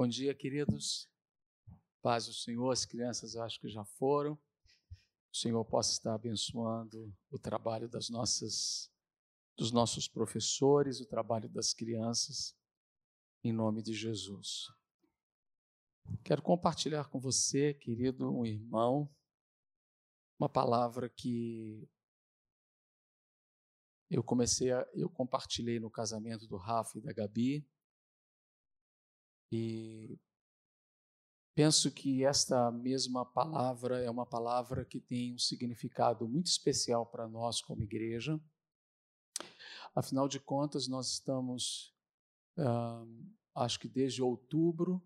Bom dia, queridos. Paz do Senhor, as crianças eu acho que já foram. O Senhor possa estar abençoando o trabalho das nossas dos nossos professores, o trabalho das crianças, em nome de Jesus. Quero compartilhar com você, querido um irmão, uma palavra que eu comecei a, eu compartilhei no casamento do Rafa e da Gabi. E penso que esta mesma palavra é uma palavra que tem um significado muito especial para nós como igreja. Afinal de contas, nós estamos, acho que desde outubro,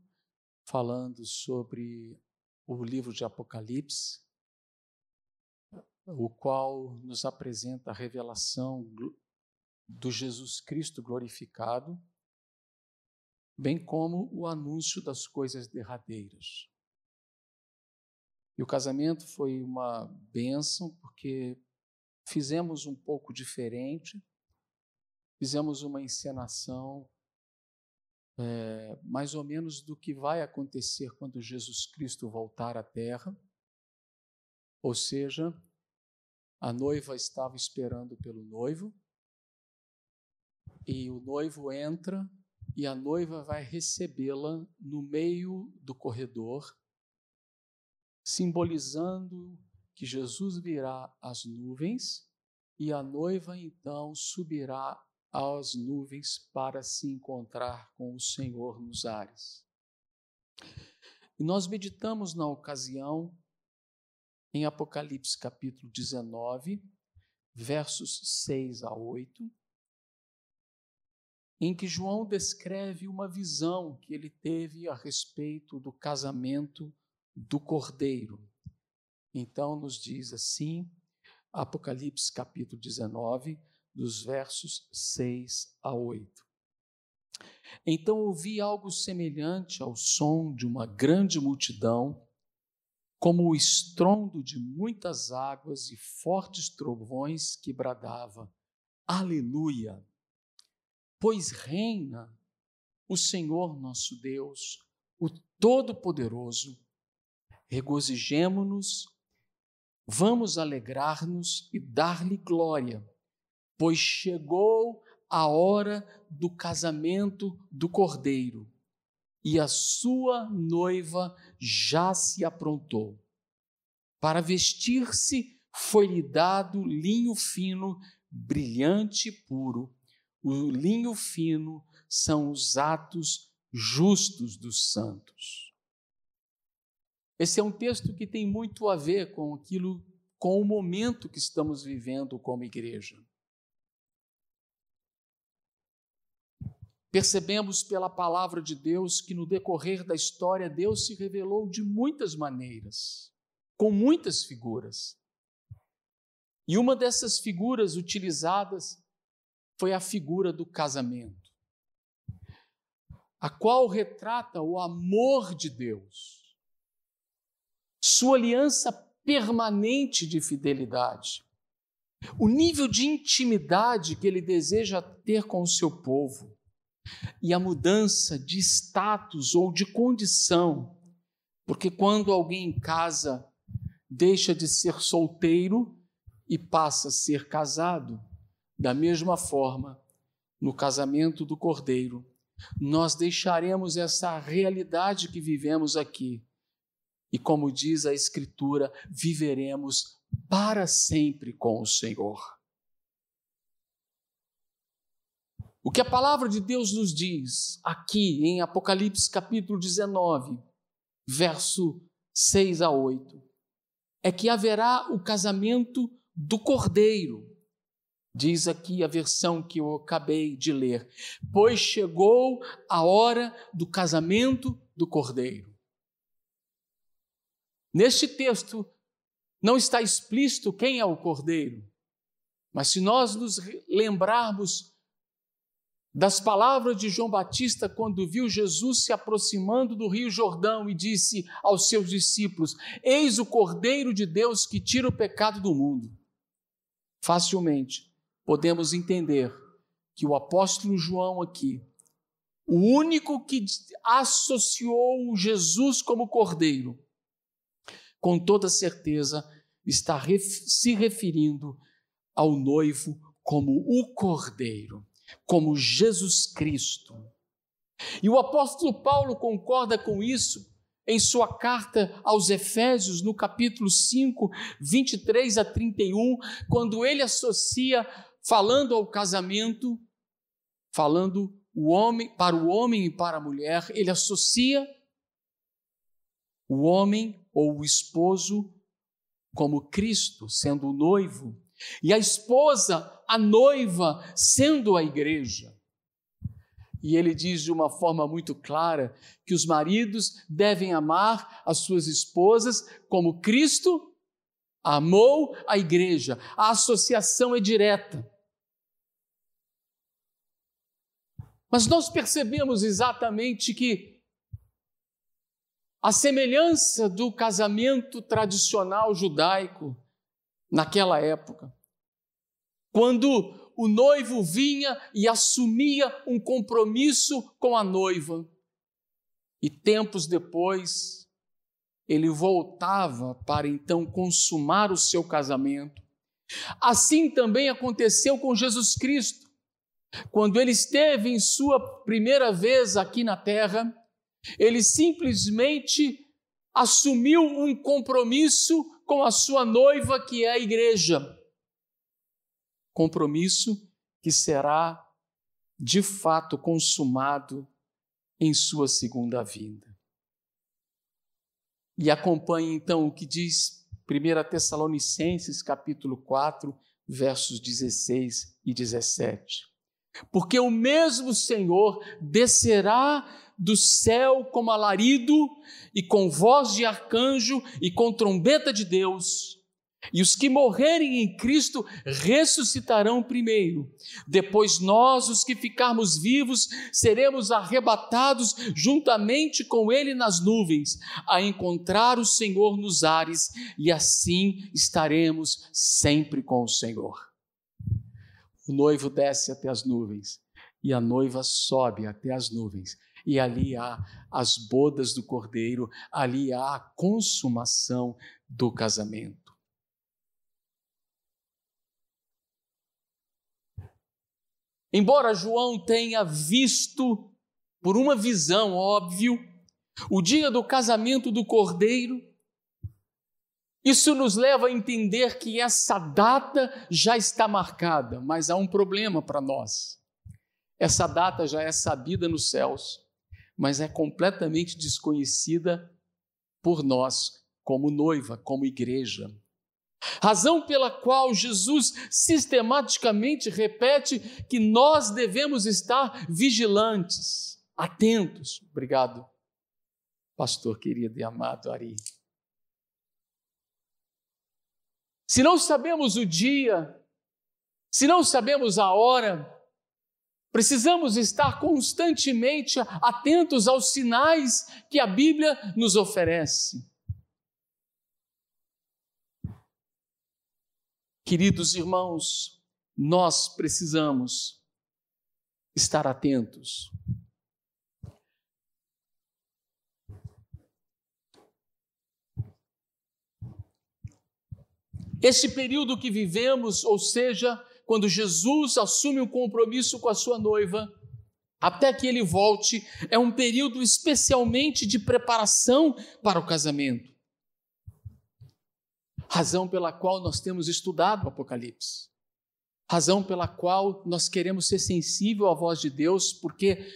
falando sobre o livro de Apocalipse, o qual nos apresenta a revelação do Jesus Cristo glorificado, bem como o anúncio das coisas derradeiras. E o casamento foi uma bênção, porque fizemos um pouco diferente, fizemos uma encenação é, mais ou menos do que vai acontecer quando Jesus Cristo voltar à Terra, ou seja, a noiva estava esperando pelo noivo, e o noivo entra e a noiva vai recebê-la no meio do corredor, simbolizando que Jesus virá às nuvens e a noiva então subirá às nuvens para se encontrar com o Senhor nos ares. E nós meditamos na ocasião em Apocalipse capítulo 19, versos 6 a 8, em que João descreve uma visão que ele teve a respeito do casamento do cordeiro. Então, nos diz assim, Apocalipse capítulo 19, dos versos 6 a 8. Então ouvi algo semelhante ao som de uma grande multidão como o estrondo de muitas águas e fortes trovões que bradava: Aleluia! Pois reina o Senhor nosso Deus, o Todo-Poderoso. Regozijemo-nos, vamos alegrar-nos e dar-lhe glória, pois chegou a hora do casamento do Cordeiro e a sua noiva já se aprontou. Para vestir-se foi-lhe dado linho fino, brilhante e puro. O linho fino são os atos justos dos santos. Esse é um texto que tem muito a ver com aquilo, com o momento que estamos vivendo como igreja. Percebemos pela palavra de Deus que no decorrer da história Deus se revelou de muitas maneiras, com muitas figuras. E uma dessas figuras utilizadas foi a figura do casamento, a qual retrata o amor de Deus, sua aliança permanente de fidelidade, o nível de intimidade que ele deseja ter com o seu povo e a mudança de status ou de condição, porque quando alguém casa, deixa de ser solteiro e passa a ser casado, da mesma forma, no casamento do Cordeiro, nós deixaremos essa realidade que vivemos aqui e, como diz a Escritura, viveremos para sempre com o Senhor. O que a palavra de Deus nos diz aqui em Apocalipse capítulo 19, verso 6 a 8, é que haverá o casamento do cordeiro. Diz aqui a versão que eu acabei de ler: Pois chegou a hora do casamento do cordeiro. Neste texto não está explícito quem é o cordeiro, mas se nós nos lembrarmos das palavras de João Batista quando viu Jesus se aproximando do Rio Jordão e disse aos seus discípulos: Eis o Cordeiro de Deus que tira o pecado do mundo. Facilmente podemos entender que o apóstolo João aqui o único que associou Jesus como cordeiro, com toda certeza está se referindo ao noivo como o cordeiro, como Jesus Cristo. E o apóstolo Paulo concorda com isso em sua carta aos Efésios, no capítulo 5, 23 a 31, quando ele associa, falando ao casamento, falando o homem para o homem e para a mulher, ele associa o homem ou o esposo como Cristo, sendo o noivo, e a esposa, a noiva, sendo a igreja. E ele diz de uma forma muito clara que os maridos devem amar as suas esposas como Cristo amou a igreja. A associação é direta. Mas nós percebemos exatamente que a semelhança do casamento tradicional judaico naquela época, quando o noivo vinha e assumia um compromisso com a noiva, e tempos depois ele voltava para então consumar o seu casamento. Assim também aconteceu com Jesus Cristo. Quando ele esteve em sua primeira vez aqui na terra, ele simplesmente assumiu um compromisso com a sua noiva, que é a igreja. Compromisso que será de fato consumado em sua segunda vinda. E acompanhe então o que diz 1 Tessalonicenses capítulo 4, versos 16 e 17 porque o mesmo Senhor descerá do céu como alarido e com voz de arcanjo e com trombeta de Deus. E os que morrerem em Cristo ressuscitarão primeiro. Depois nós, os que ficarmos vivos, seremos arrebatados juntamente com Ele nas nuvens, a encontrar o Senhor nos ares, e assim estaremos sempre com o Senhor. O noivo desce até as nuvens e a noiva sobe até as nuvens. E ali há as bodas do cordeiro, ali há a consumação do casamento. Embora João tenha visto, por uma visão, óbvio, o dia do casamento do cordeiro, isso nos leva a entender que essa data já está marcada, mas há um problema para nós. Essa data já é sabida nos céus, mas é completamente desconhecida por nós, como noiva, como igreja. Razão pela qual Jesus sistematicamente repete que nós devemos estar vigilantes, atentos. Obrigado, pastor querido e amado Ari. Se não sabemos o dia, se não sabemos a hora, precisamos estar constantemente atentos aos sinais que a Bíblia nos oferece. Queridos irmãos, nós precisamos estar atentos Esse período que vivemos, ou seja, quando Jesus assume um compromisso com a sua noiva, até que ele volte, é um período especialmente de preparação para o casamento. Razão pela qual nós temos estudado o Apocalipse. Razão pela qual nós queremos ser sensível à voz de Deus, porque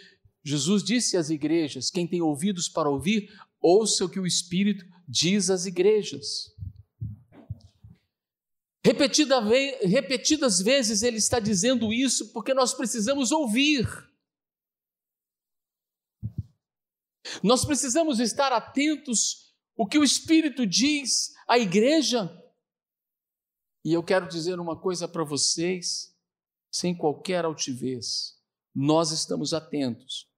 Jesus disse às igrejas: quem tem ouvidos para ouvir, ouça o que o Espírito diz às igrejas. Repetida repetidas vezes ele está dizendo isso porque nós precisamos ouvir. Nós precisamos estar atentos o que o Espírito diz à igreja. E eu quero dizer uma coisa para vocês, sem qualquer altivez: nós estamos atentos,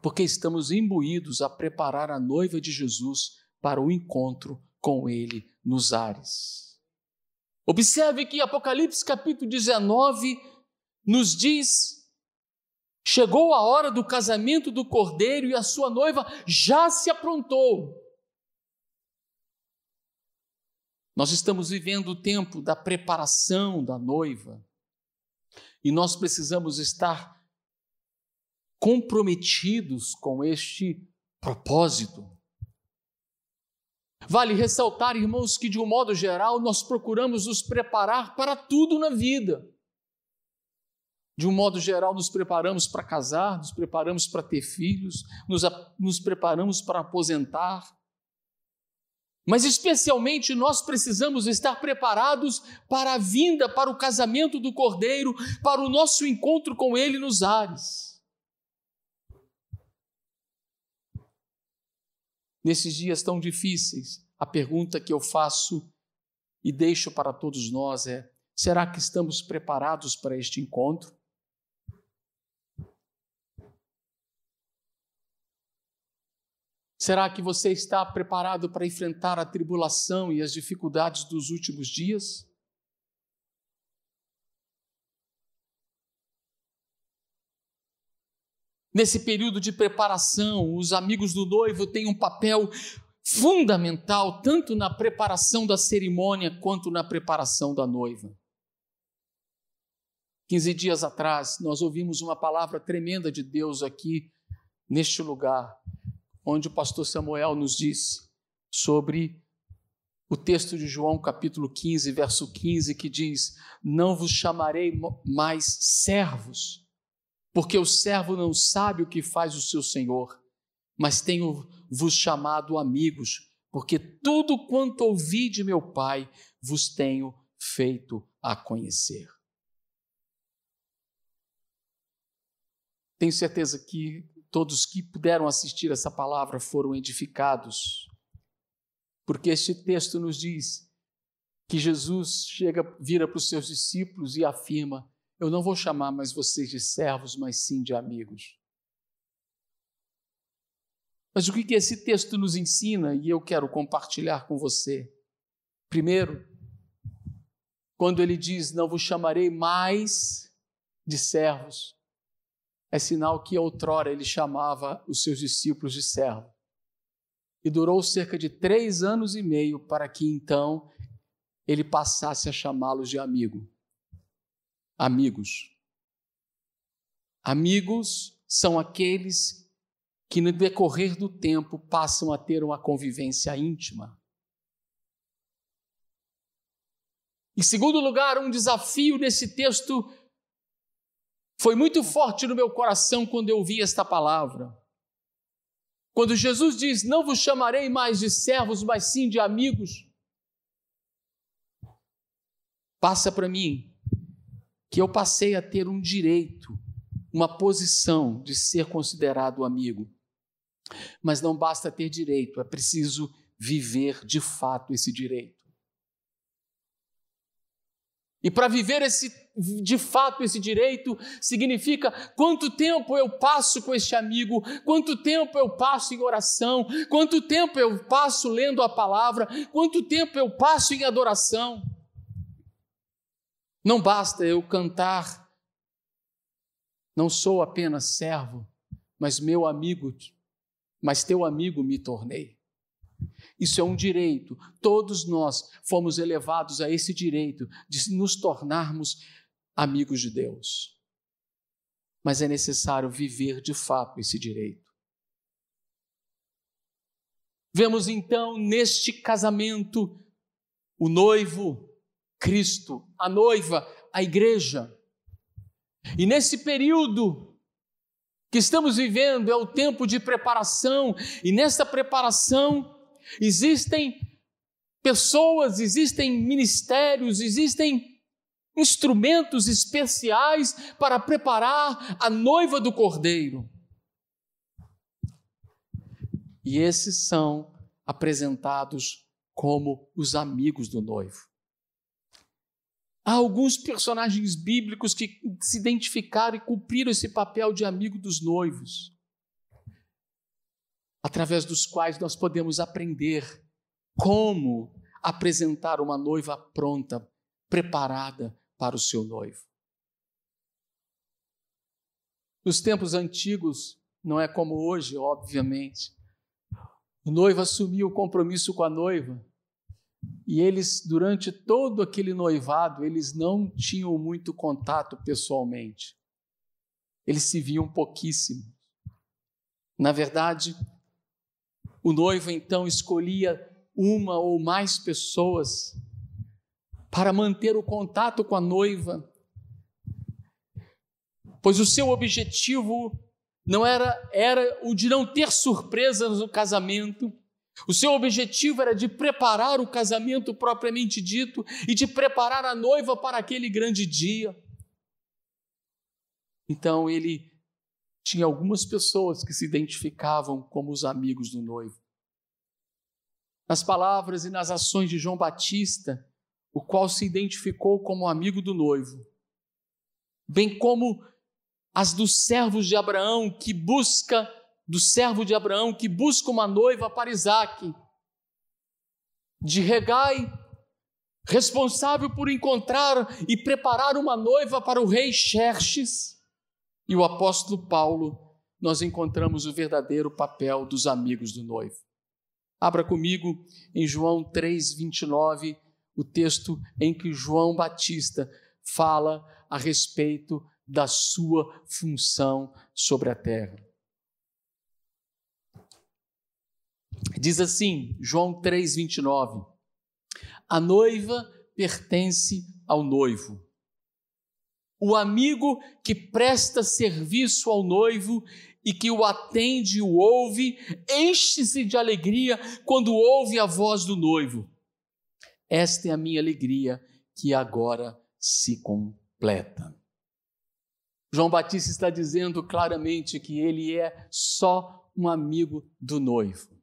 porque estamos imbuídos a preparar a noiva de Jesus para o encontro com Ele nos ares. Observe que Apocalipse capítulo 19 nos diz Chegou a hora do casamento do cordeiro e a sua noiva já se aprontou. Nós estamos vivendo o tempo da preparação da noiva e nós precisamos estar comprometidos com este propósito. Vale ressaltar, irmãos, que de um modo geral nós procuramos nos preparar para tudo na vida. De um modo geral, nos preparamos para casar, nos preparamos para ter filhos, nos, nos preparamos para aposentar. Mas, especialmente, nós precisamos estar preparados para a vinda, para o casamento do Cordeiro, para o nosso encontro com Ele nos ares. Nesses dias tão difíceis, a pergunta que eu faço e deixo para todos nós é: será que estamos preparados para este encontro? Será que você está preparado para enfrentar a tribulação e as dificuldades dos últimos dias? Nesse período de preparação, os amigos do noivo têm um papel fundamental tanto na preparação da cerimônia quanto na preparação da noiva. 15 dias atrás, nós ouvimos uma palavra tremenda de Deus aqui neste lugar onde o pastor Samuel nos disse sobre o texto de João, capítulo 15, verso 15, que diz: Não vos chamarei mais servos, porque o servo não sabe o que faz o seu senhor, mas tenho vos chamado amigos, porque tudo quanto ouvi de meu Pai vos tenho feito a conhecer. Tenho certeza que todos que puderam assistir essa palavra foram edificados, porque este texto nos diz que Jesus chega, vira para os seus discípulos e afirma: Eu não vou chamar mais vocês de servos, mas sim de amigos. Mas o que esse texto nos ensina e eu quero compartilhar com você? Primeiro, quando ele diz: Não vos chamarei mais de servos, é sinal que outrora ele chamava os seus discípulos de servo. E durou cerca de três anos e meio para que então ele passasse a chamá-los de amigo. Amigos. Amigos são aqueles que no decorrer do tempo passam a ter uma convivência íntima. Em segundo lugar, um desafio nesse texto foi muito forte no meu coração quando eu ouvi esta palavra. Quando Jesus diz: Não vos chamarei mais de servos, mas sim de amigos. Passa para mim que eu passei a ter um direito, uma posição de ser considerado amigo. Mas não basta ter direito, é preciso viver de fato esse direito. E para viver esse, de fato esse direito, significa quanto tempo eu passo com este amigo, quanto tempo eu passo em oração, quanto tempo eu passo lendo a palavra, quanto tempo eu passo em adoração. Não basta eu cantar, não sou apenas servo, mas meu amigo, mas teu amigo me tornei. Isso é um direito. Todos nós fomos elevados a esse direito de nos tornarmos amigos de Deus. Mas é necessário viver de fato esse direito. Vemos então neste casamento o noivo, Cristo, a noiva, a igreja. E nesse período que estamos vivendo é o tempo de preparação, e nessa preparação Existem pessoas, existem ministérios, existem instrumentos especiais para preparar a noiva do cordeiro. E esses são apresentados como os amigos do noivo. Há alguns personagens bíblicos que se identificaram e cumpriram esse papel de amigo dos noivos através dos quais nós podemos aprender como apresentar uma noiva pronta, preparada para o seu noivo. Nos tempos antigos, não é como hoje, obviamente. O noivo assumiu o compromisso com a noiva. E eles, durante todo aquele noivado, eles não tinham muito contato pessoalmente. Eles se viam pouquíssimo. Na verdade, o noivo então escolhia uma ou mais pessoas para manter o contato com a noiva, pois o seu objetivo não era, era o de não ter surpresas no casamento, o seu objetivo era de preparar o casamento propriamente dito e de preparar a noiva para aquele grande dia. Então ele tinha algumas pessoas que se identificavam como os amigos do noivo. Nas palavras e nas ações de João Batista, o qual se identificou como amigo do noivo, bem como as dos servos de Abraão que busca do servo de Abraão que busca uma noiva para Isaac, de Regai, responsável por encontrar e preparar uma noiva para o rei Xerxes, e o apóstolo Paulo, nós encontramos o verdadeiro papel dos amigos do noivo. Abra comigo em João 3:29, o texto em que João Batista fala a respeito da sua função sobre a terra. Diz assim, João 3:29. A noiva pertence ao noivo. O amigo que presta serviço ao noivo e que o atende e o ouve, enche-se de alegria quando ouve a voz do noivo. Esta é a minha alegria que agora se completa. João Batista está dizendo claramente que ele é só um amigo do noivo.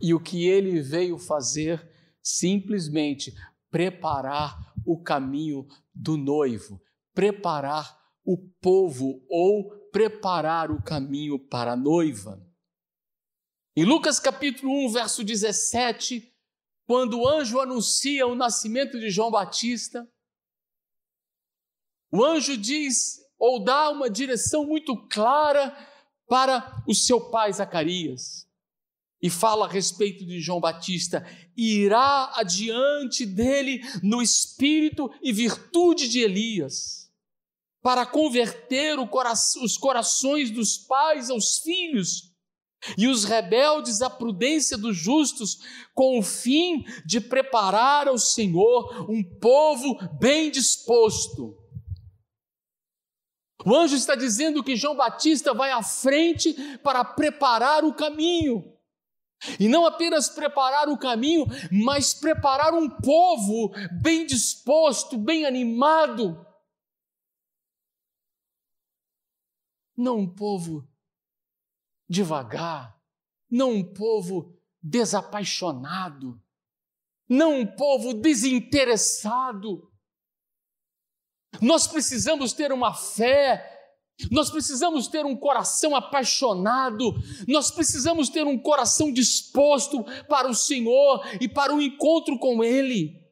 E o que ele veio fazer simplesmente preparar o caminho do noivo, preparar o povo ou preparar o caminho para a noiva. Em Lucas capítulo 1, verso 17, quando o anjo anuncia o nascimento de João Batista, o anjo diz ou dá uma direção muito clara para o seu pai Zacarias. E fala a respeito de João Batista, irá adiante dele no espírito e virtude de Elias, para converter os corações dos pais aos filhos e os rebeldes à prudência dos justos, com o fim de preparar ao Senhor um povo bem disposto. O anjo está dizendo que João Batista vai à frente para preparar o caminho. E não apenas preparar o caminho, mas preparar um povo bem disposto, bem animado. Não um povo devagar, não um povo desapaixonado, não um povo desinteressado, nós precisamos ter uma fé, nós precisamos ter um coração apaixonado, nós precisamos ter um coração disposto para o Senhor e para o encontro com Ele.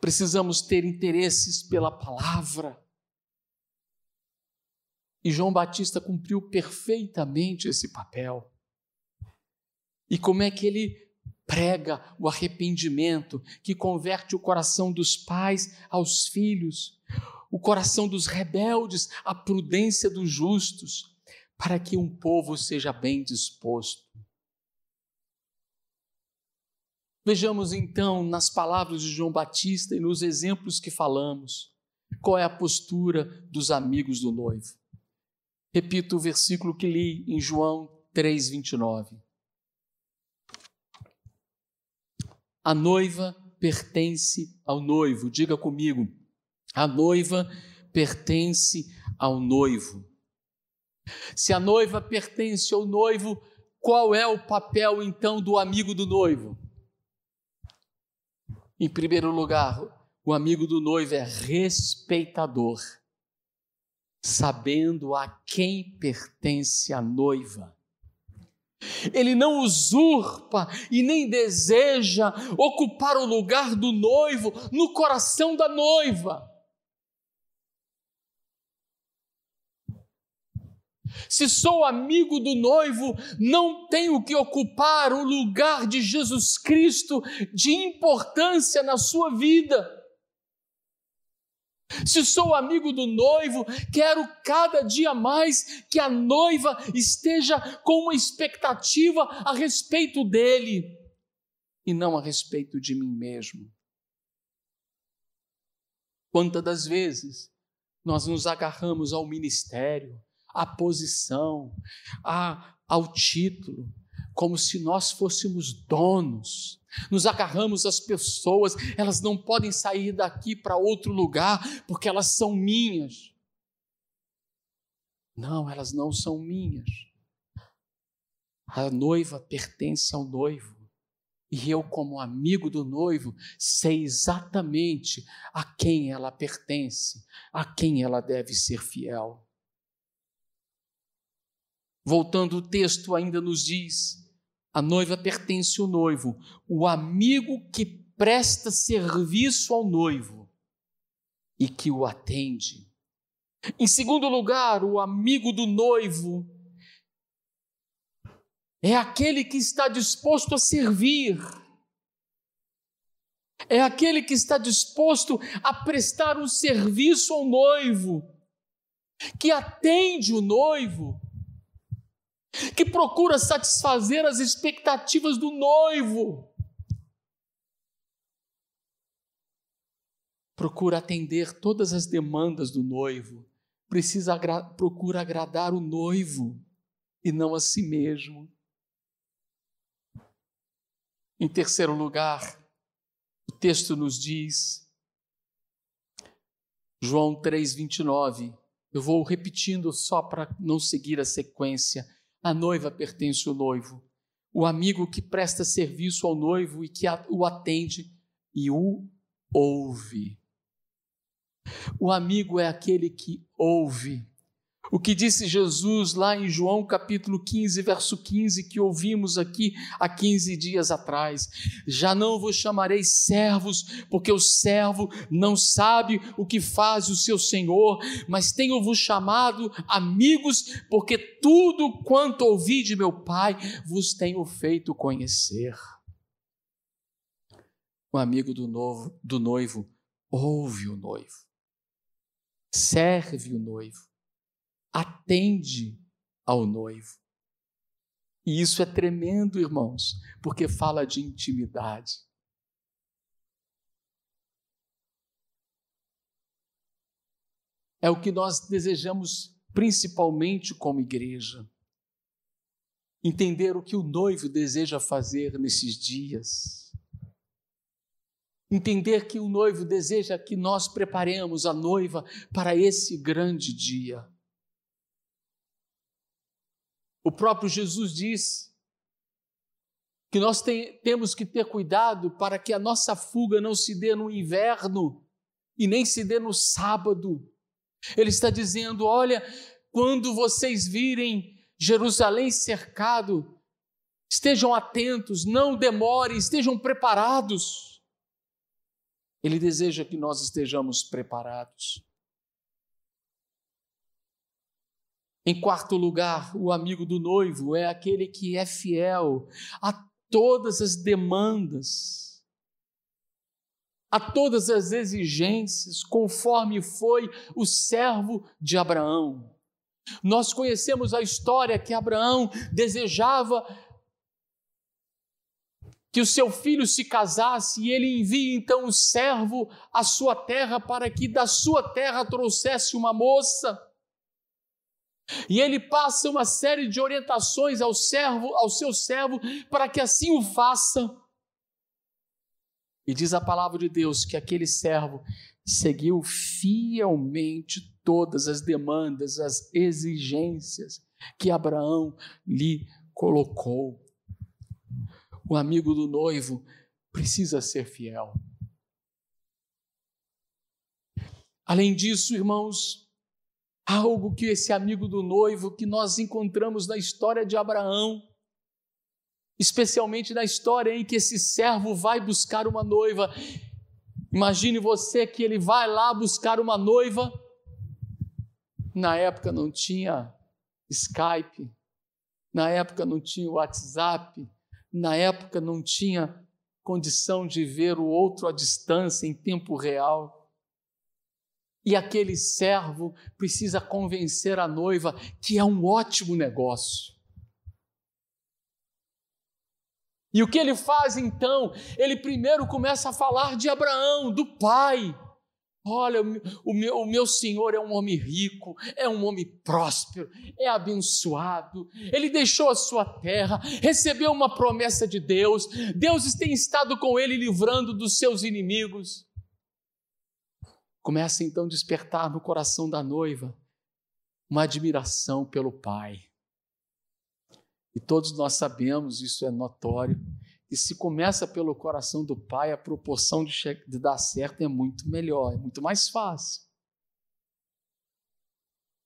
Precisamos ter interesses pela palavra. E João Batista cumpriu perfeitamente esse papel. E como é que ele prega o arrependimento, que converte o coração dos pais aos filhos, o coração dos rebeldes à prudência dos justos, para que um povo seja bem disposto. Vejamos então nas palavras de João Batista e nos exemplos que falamos, qual é a postura dos amigos do noivo. Repito o versículo que li em João 3:29. A noiva pertence ao noivo. Diga comigo. A noiva pertence ao noivo. Se a noiva pertence ao noivo, qual é o papel então do amigo do noivo? Em primeiro lugar, o amigo do noivo é respeitador, sabendo a quem pertence a noiva. Ele não usurpa e nem deseja ocupar o lugar do noivo no coração da noiva. Se sou amigo do noivo, não tenho que ocupar o lugar de Jesus Cristo de importância na sua vida. Se sou amigo do noivo, quero cada dia mais que a noiva esteja com uma expectativa a respeito dele e não a respeito de mim mesmo. Quantas das vezes nós nos agarramos ao ministério, à posição, a, ao título, como se nós fôssemos donos. Nos agarramos às pessoas, elas não podem sair daqui para outro lugar porque elas são minhas. Não, elas não são minhas. A noiva pertence ao noivo. E eu, como amigo do noivo, sei exatamente a quem ela pertence, a quem ela deve ser fiel. Voltando, o texto ainda nos diz: a noiva pertence ao noivo, o amigo que presta serviço ao noivo e que o atende. Em segundo lugar, o amigo do noivo é aquele que está disposto a servir, é aquele que está disposto a prestar um serviço ao noivo, que atende o noivo, que procura satisfazer as expectativas do noivo. Procura atender todas as demandas do noivo. Precisa agra procura agradar o noivo e não a si mesmo. Em terceiro lugar, o texto nos diz, João 3,29, eu vou repetindo só para não seguir a sequência. A noiva pertence ao noivo. O amigo que presta serviço ao noivo e que o atende e o ouve. O amigo é aquele que ouve o que disse Jesus lá em João capítulo 15, verso 15, que ouvimos aqui há 15 dias atrás: Já não vos chamarei servos, porque o servo não sabe o que faz o seu senhor, mas tenho-vos chamado amigos, porque tudo quanto ouvi de meu Pai vos tenho feito conhecer. O amigo do, novo, do noivo ouve o noivo, serve o noivo atende ao noivo. E isso é tremendo, irmãos, porque fala de intimidade. É o que nós desejamos principalmente como igreja. Entender o que o noivo deseja fazer nesses dias. Entender que o noivo deseja que nós preparemos a noiva para esse grande dia. O próprio Jesus diz que nós tem, temos que ter cuidado para que a nossa fuga não se dê no inverno e nem se dê no sábado. Ele está dizendo: olha, quando vocês virem Jerusalém cercado, estejam atentos, não demorem, estejam preparados. Ele deseja que nós estejamos preparados. Em quarto lugar, o amigo do noivo é aquele que é fiel a todas as demandas, a todas as exigências, conforme foi o servo de Abraão. Nós conhecemos a história que Abraão desejava que o seu filho se casasse e ele envia então o servo à sua terra para que da sua terra trouxesse uma moça. E ele passa uma série de orientações ao servo, ao seu servo, para que assim o faça. E diz a palavra de Deus que aquele servo seguiu fielmente todas as demandas, as exigências que Abraão lhe colocou. O amigo do noivo precisa ser fiel. Além disso, irmãos, algo que esse amigo do noivo que nós encontramos na história de Abraão, especialmente na história em que esse servo vai buscar uma noiva. Imagine você que ele vai lá buscar uma noiva. Na época não tinha Skype, na época não tinha WhatsApp, na época não tinha condição de ver o outro à distância, em tempo real. E aquele servo precisa convencer a noiva que é um ótimo negócio. E o que ele faz então? Ele primeiro começa a falar de Abraão, do pai. Olha, o meu, o meu senhor é um homem rico, é um homem próspero, é abençoado. Ele deixou a sua terra, recebeu uma promessa de Deus. Deus tem estado com ele, livrando dos seus inimigos. Começa então a despertar no coração da noiva uma admiração pelo pai. E todos nós sabemos, isso é notório, e se começa pelo coração do pai, a proporção de, de dar certo é muito melhor, é muito mais fácil.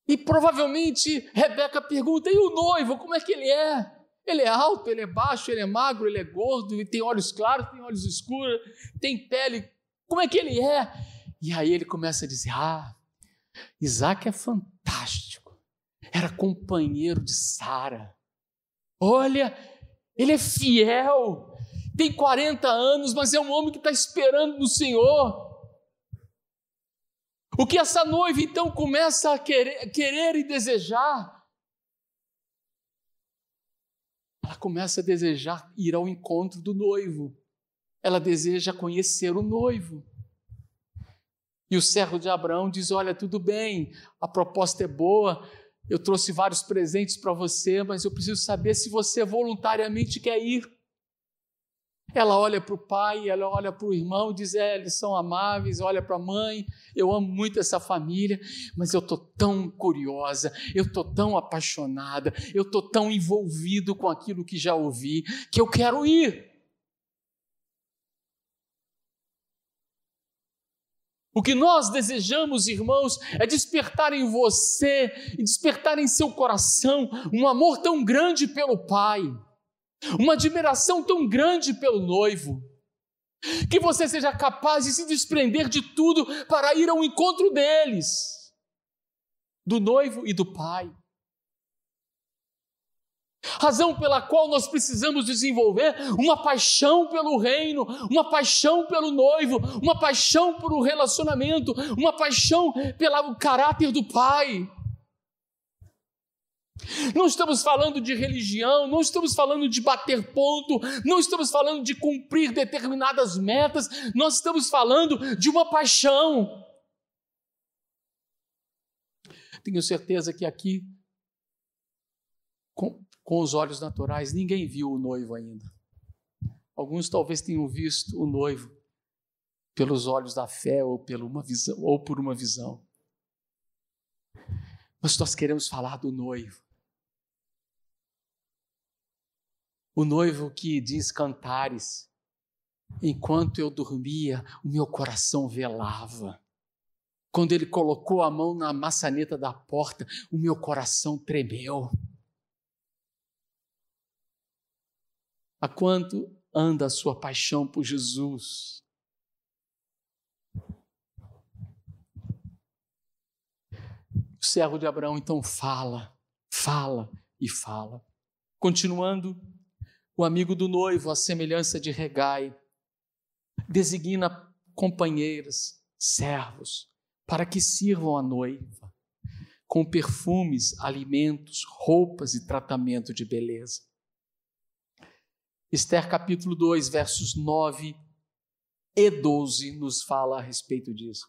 E provavelmente Rebeca pergunta: e o noivo, como é que ele é? Ele é alto, ele é baixo, ele é magro, ele é gordo, ele tem olhos claros, tem olhos escuros, tem pele. Como é que ele é? E aí ele começa a dizer: Ah, Isaac é fantástico, era companheiro de Sara. Olha, ele é fiel, tem 40 anos, mas é um homem que está esperando no Senhor. O que essa noiva então começa a querer, querer e desejar? Ela começa a desejar ir ao encontro do noivo. Ela deseja conhecer o noivo. E o servo de Abraão diz: Olha, tudo bem, a proposta é boa, eu trouxe vários presentes para você, mas eu preciso saber se você voluntariamente quer ir. Ela olha para o pai, ela olha para o irmão, diz: é, eles são amáveis, olha para a mãe, eu amo muito essa família, mas eu estou tão curiosa, eu estou tão apaixonada, eu estou tão envolvido com aquilo que já ouvi, que eu quero ir. O que nós desejamos, irmãos, é despertar em você e despertar em seu coração um amor tão grande pelo Pai, uma admiração tão grande pelo noivo, que você seja capaz de se desprender de tudo para ir ao encontro deles, do noivo e do Pai razão pela qual nós precisamos desenvolver uma paixão pelo reino, uma paixão pelo noivo, uma paixão pelo relacionamento, uma paixão pelo caráter do Pai. Não estamos falando de religião, não estamos falando de bater ponto, não estamos falando de cumprir determinadas metas, nós estamos falando de uma paixão. Tenho certeza que aqui com os olhos naturais, ninguém viu o noivo ainda. Alguns talvez tenham visto o noivo pelos olhos da fé ou, pela uma visão, ou por uma visão. Mas nós queremos falar do noivo. O noivo que diz cantares, enquanto eu dormia, o meu coração velava. Quando ele colocou a mão na maçaneta da porta, o meu coração tremeu. Há quanto anda a sua paixão por Jesus? O servo de Abraão então fala, fala e fala. Continuando, o amigo do noivo, a semelhança de Regai, designa companheiras, servos, para que sirvam a noiva, com perfumes, alimentos, roupas e tratamento de beleza. Esther capítulo 2, versos 9 e 12 nos fala a respeito disso.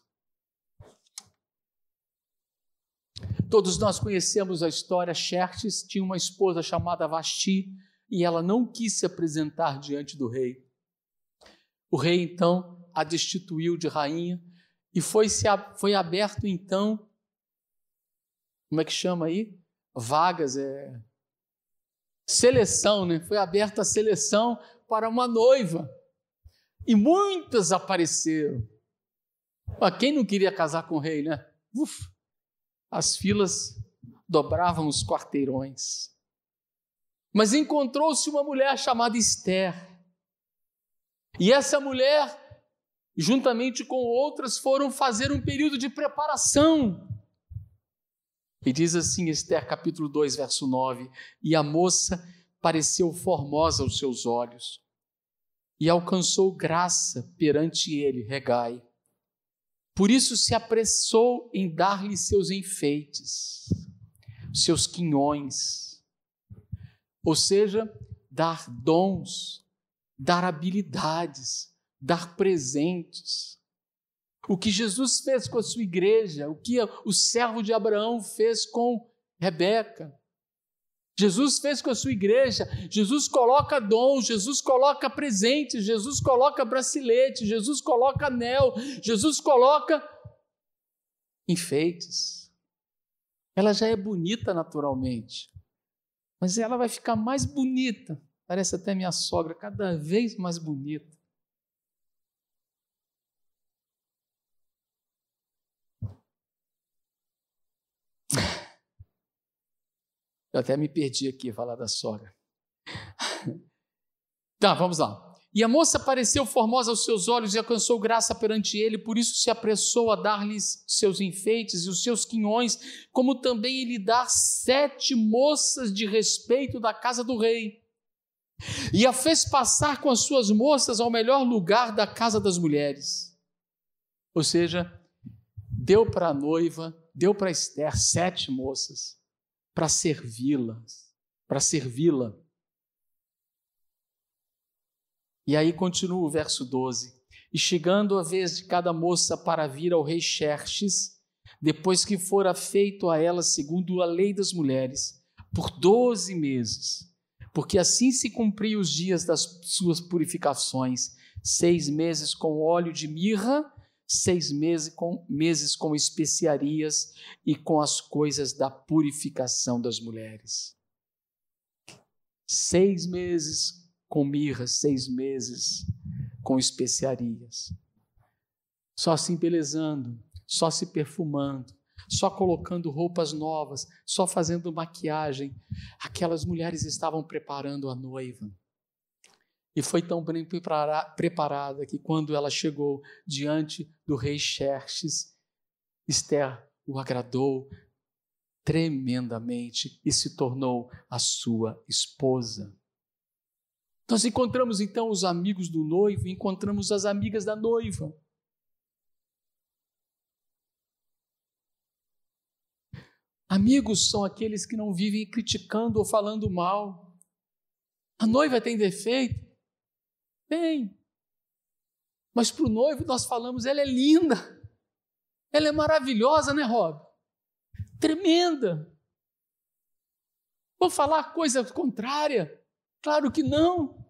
Todos nós conhecemos a história. Xerxes tinha uma esposa chamada Vasti e ela não quis se apresentar diante do rei. O rei então a destituiu de rainha e foi, se, foi aberto então, como é que chama aí? Vagas, é, seleção, né? Foi aberta a seleção para uma noiva. E muitas apareceram. Mas quem não queria casar com o rei, né? Uf, as filas dobravam os quarteirões. Mas encontrou-se uma mulher chamada Esther. E essa mulher, juntamente com outras, foram fazer um período de preparação E diz assim, Esther capítulo 2, verso 9: E a moça pareceu formosa aos seus olhos, e alcançou graça perante ele, Regai. Por isso se apressou em dar-lhe seus enfeites, seus quinhões, ou seja, dar dons, dar habilidades, dar presentes. O que Jesus fez com a sua igreja, o que o servo de Abraão fez com Rebeca. Jesus fez com a sua igreja. Jesus coloca dons, Jesus coloca presentes, Jesus coloca bracelete, Jesus coloca anel, Jesus coloca enfeites. Ela já é bonita naturalmente, mas ela vai ficar mais bonita. Parece até minha sogra, cada vez mais bonita. Eu até me perdi aqui falar da sogra. tá, vamos lá. E a moça pareceu formosa aos seus olhos e alcançou graça perante ele, por isso se apressou a dar-lhes seus enfeites e os seus quinhões, como também ele dar sete moças de respeito da casa do rei. E a fez passar com as suas moças ao melhor lugar da casa das mulheres. Ou seja, deu para a noiva, deu para Esther sete moças para servi-las, para servi-la. E aí continua o verso 12. E chegando a vez de cada moça para vir ao rei Xerxes, depois que fora feito a ela segundo a lei das mulheres, por doze meses, porque assim se cumpriam os dias das suas purificações, seis meses com óleo de mirra seis meses com, meses com especiarias e com as coisas da purificação das mulheres. Seis meses com mirra, seis meses com especiarias. Só se embelezando, só se perfumando, só colocando roupas novas, só fazendo maquiagem. Aquelas mulheres estavam preparando a noiva. E foi tão bem preparada que, quando ela chegou diante do rei Xerxes, Esther o agradou tremendamente e se tornou a sua esposa. Nós encontramos então os amigos do noivo, encontramos as amigas da noiva. Amigos são aqueles que não vivem criticando ou falando mal. A noiva tem defeito, Bem, mas para o noivo nós falamos, ela é linda, ela é maravilhosa, né, Rob? Tremenda. Vou falar coisa contrária? Claro que não.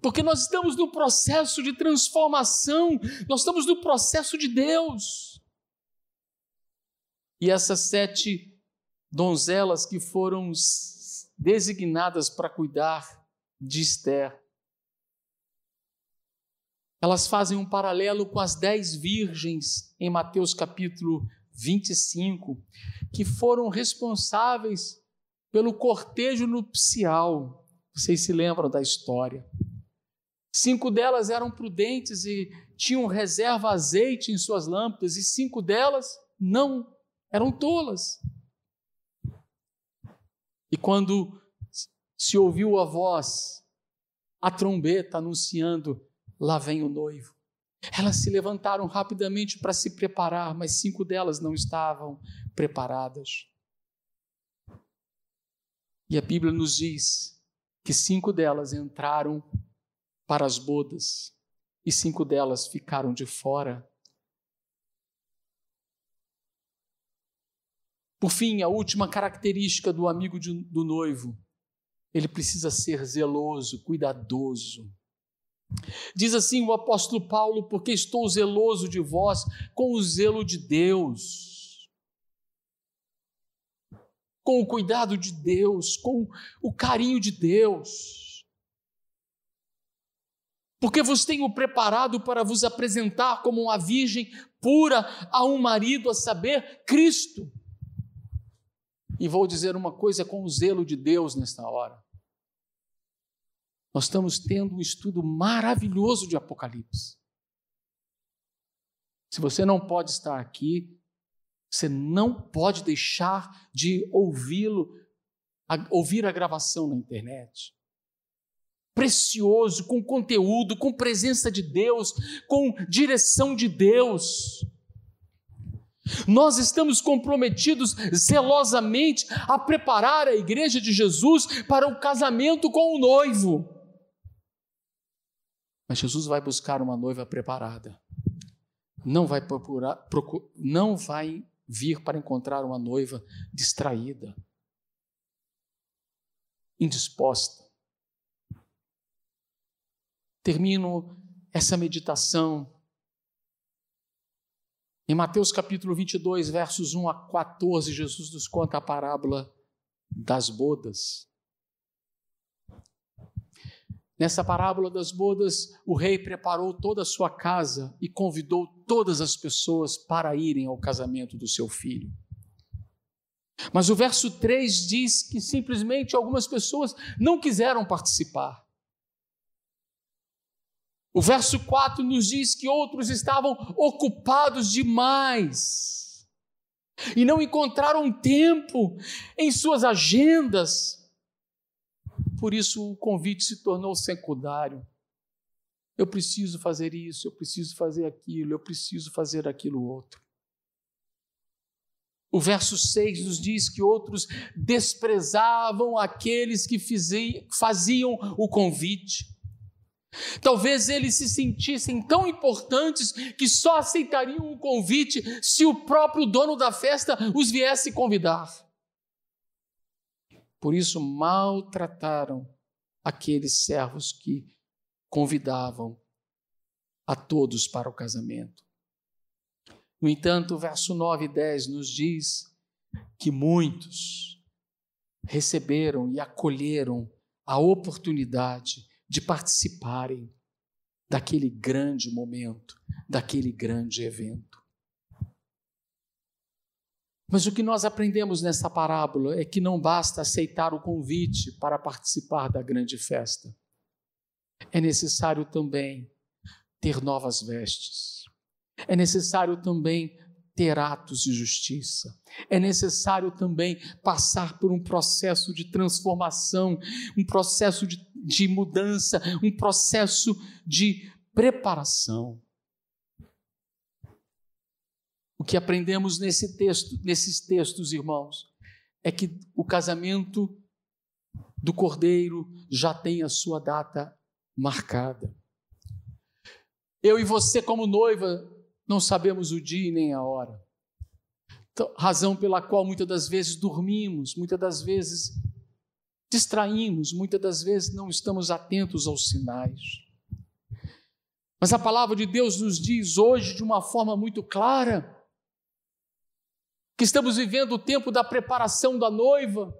Porque nós estamos no processo de transformação, nós estamos no processo de Deus. E essas sete donzelas que foram designadas para cuidar de Esther. Elas fazem um paralelo com as dez virgens em Mateus capítulo 25, que foram responsáveis pelo cortejo nupcial. Vocês se lembram da história? Cinco delas eram prudentes e tinham reserva azeite em suas lâmpadas, e cinco delas não, eram tolas. E quando se ouviu a voz, a trombeta anunciando: lá vem o noivo. Elas se levantaram rapidamente para se preparar, mas cinco delas não estavam preparadas. E a Bíblia nos diz que cinco delas entraram para as bodas e cinco delas ficaram de fora. Por fim, a última característica do amigo de, do noivo ele precisa ser zeloso, cuidadoso. Diz assim o apóstolo Paulo: Porque estou zeloso de vós com o zelo de Deus, com o cuidado de Deus, com o carinho de Deus. Porque vos tenho preparado para vos apresentar como uma virgem pura a um marido, a saber, Cristo. E vou dizer uma coisa com o zelo de Deus nesta hora. Nós estamos tendo um estudo maravilhoso de Apocalipse. Se você não pode estar aqui, Você não pode deixar de ouvi-lo, ouvir a gravação na internet. Precioso, com conteúdo, com presença de Deus, com direção de Deus. Nós estamos comprometidos zelosamente a preparar a igreja de Jesus para o casamento com o noivo. Mas Jesus vai buscar uma noiva preparada. Não vai procurar, procur, não vai vir para encontrar uma noiva distraída, indisposta. Termino essa meditação em Mateus capítulo 22, versos 1 a 14, Jesus nos conta a parábola das bodas. Nessa parábola das bodas, o rei preparou toda a sua casa e convidou todas as pessoas para irem ao casamento do seu filho. Mas o verso 3 diz que simplesmente algumas pessoas não quiseram participar. O verso 4 nos diz que outros estavam ocupados demais e não encontraram tempo em suas agendas. Por isso o convite se tornou secundário. Eu preciso fazer isso, eu preciso fazer aquilo, eu preciso fazer aquilo outro. O verso 6 nos diz que outros desprezavam aqueles que faziam o convite. Talvez eles se sentissem tão importantes que só aceitariam o convite se o próprio dono da festa os viesse convidar. Por isso, maltrataram aqueles servos que convidavam a todos para o casamento. No entanto, o verso 9 e 10 nos diz que muitos receberam e acolheram a oportunidade de participarem daquele grande momento, daquele grande evento. Mas o que nós aprendemos nessa parábola é que não basta aceitar o convite para participar da grande festa. É necessário também ter novas vestes. É necessário também ter atos de justiça. É necessário também passar por um processo de transformação, um processo de, de mudança, um processo de preparação. O que aprendemos nesse texto, nesses textos, irmãos, é que o casamento do cordeiro já tem a sua data marcada. Eu e você, como noiva, não sabemos o dia nem a hora. Então, razão pela qual muitas das vezes dormimos, muitas das vezes distraímos, muitas das vezes não estamos atentos aos sinais. Mas a palavra de Deus nos diz hoje de uma forma muito clara que estamos vivendo o tempo da preparação da noiva.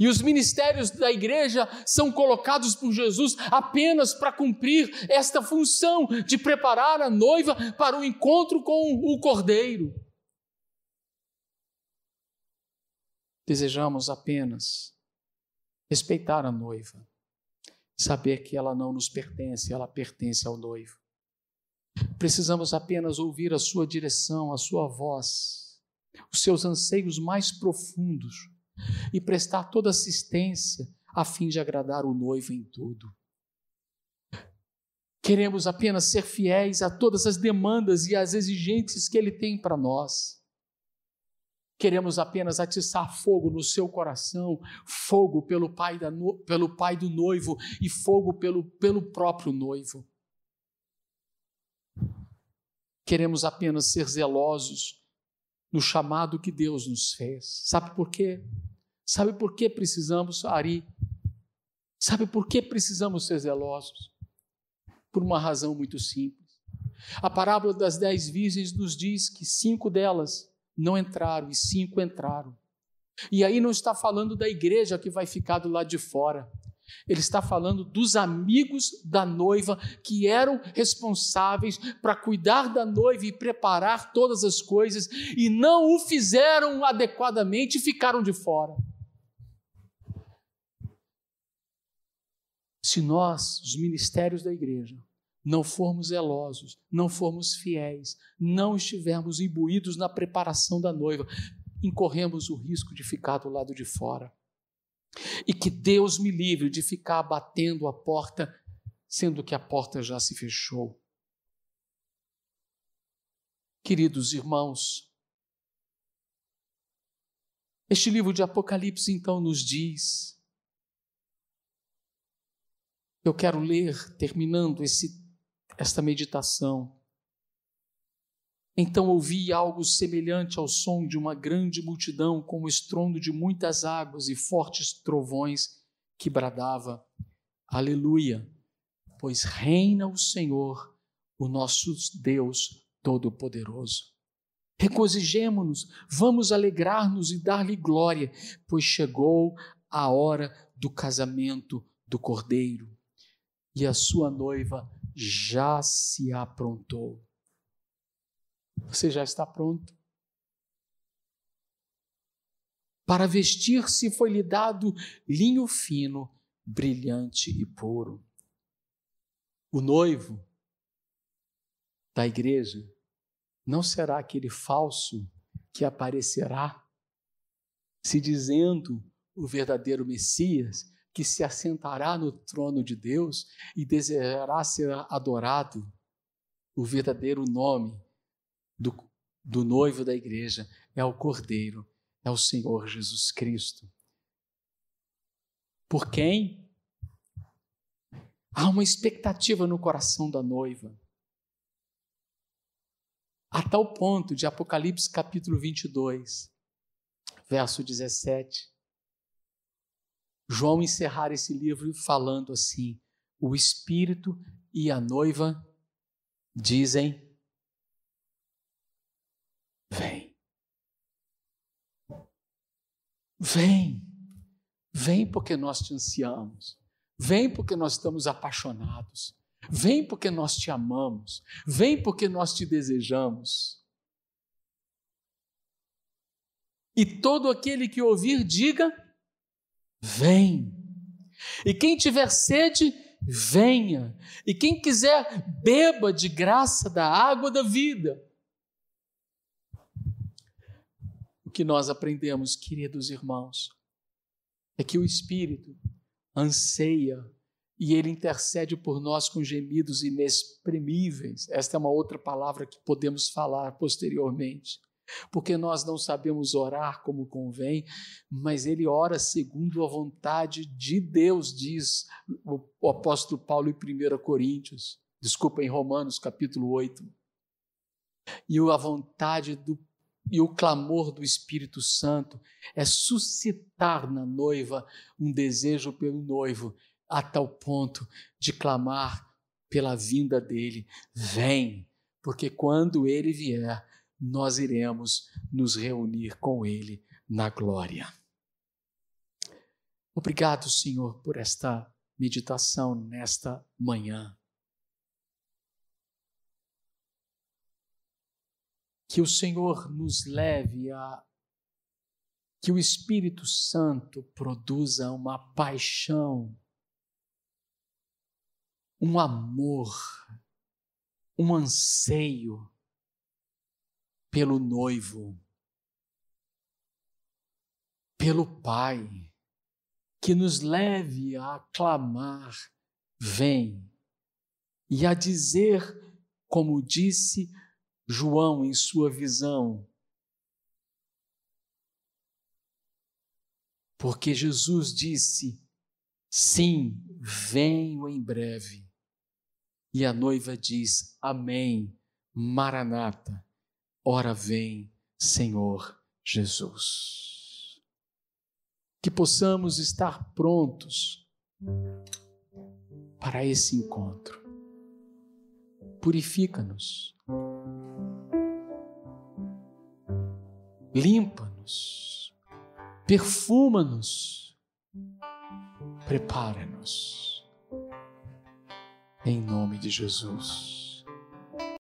E os ministérios da igreja são colocados por Jesus apenas para cumprir esta função de preparar a noiva para o encontro com o cordeiro. Desejamos apenas respeitar a noiva, saber que ela não nos pertence, ela pertence ao noivo. Precisamos apenas ouvir a sua direção, a sua voz, os seus anseios mais profundos e prestar toda assistência a fim de agradar o noivo em tudo. Queremos apenas ser fiéis a todas as demandas e as exigências que Ele tem para nós. Queremos apenas atiçar fogo no seu coração, fogo pelo pai, da, pelo pai do noivo e fogo pelo, pelo próprio noivo. Queremos apenas ser zelosos no chamado que Deus nos fez. Sabe por quê? Sabe por que precisamos, Ari? Sabe por que precisamos ser zelosos? Por uma razão muito simples. A parábola das dez virgens nos diz que cinco delas não entraram e cinco entraram. E aí não está falando da igreja que vai ficar do lado de fora. Ele está falando dos amigos da noiva que eram responsáveis para cuidar da noiva e preparar todas as coisas e não o fizeram adequadamente e ficaram de fora. Se nós, os ministérios da igreja, não formos zelosos, não formos fiéis, não estivermos imbuídos na preparação da noiva, incorremos o risco de ficar do lado de fora. E que Deus me livre de ficar batendo a porta, sendo que a porta já se fechou. Queridos irmãos, este livro de Apocalipse então nos diz. Eu quero ler, terminando esse, esta meditação. Então ouvi algo semelhante ao som de uma grande multidão, com o estrondo de muitas águas e fortes trovões, que bradava: Aleluia! Pois reina o Senhor, o nosso Deus Todo-Poderoso. Regozijemo-nos, vamos alegrar-nos e dar-lhe glória, pois chegou a hora do casamento do Cordeiro e a sua noiva já se aprontou. Você já está pronto? Para vestir-se foi-lhe dado linho fino, brilhante e puro. O noivo da igreja não será aquele falso que aparecerá se dizendo o verdadeiro Messias, que se assentará no trono de Deus e desejará ser adorado, o verdadeiro nome do, do noivo da igreja é o Cordeiro, é o Senhor Jesus Cristo. Por quem? Há uma expectativa no coração da noiva a tal ponto de Apocalipse capítulo 22, verso 17, João encerrar esse livro falando assim: o Espírito e a noiva dizem: Vem. Vem. Vem porque nós te ansiamos. Vem porque nós estamos apaixonados. Vem porque nós te amamos. Vem porque nós te desejamos. E todo aquele que ouvir, diga: Vem. E quem tiver sede, venha. E quem quiser, beba de graça da água da vida. O que nós aprendemos, queridos irmãos, é que o Espírito anseia e ele intercede por nós com gemidos inexprimíveis. Esta é uma outra palavra que podemos falar posteriormente. Porque nós não sabemos orar como convém, mas ele ora segundo a vontade de Deus, diz o apóstolo Paulo em 1 Coríntios, desculpa, em Romanos capítulo 8. E a vontade do e o clamor do Espírito Santo é suscitar na noiva um desejo pelo noivo a tal ponto de clamar pela vinda dele: vem, porque quando ele vier, nós iremos nos reunir com ele na glória. Obrigado, Senhor, por esta meditação nesta manhã. Que o Senhor nos leve a. Que o Espírito Santo produza uma paixão um amor, um anseio pelo noivo, pelo Pai, que nos leve a clamar: vem, e a dizer, como disse João em sua visão, porque Jesus disse: sim, venho em breve. E a noiva diz: Amém, Maranata, ora vem, Senhor Jesus. Que possamos estar prontos para esse encontro. Purifica-nos, limpa-nos, perfuma-nos, prepara-nos. Em nome de Jesus.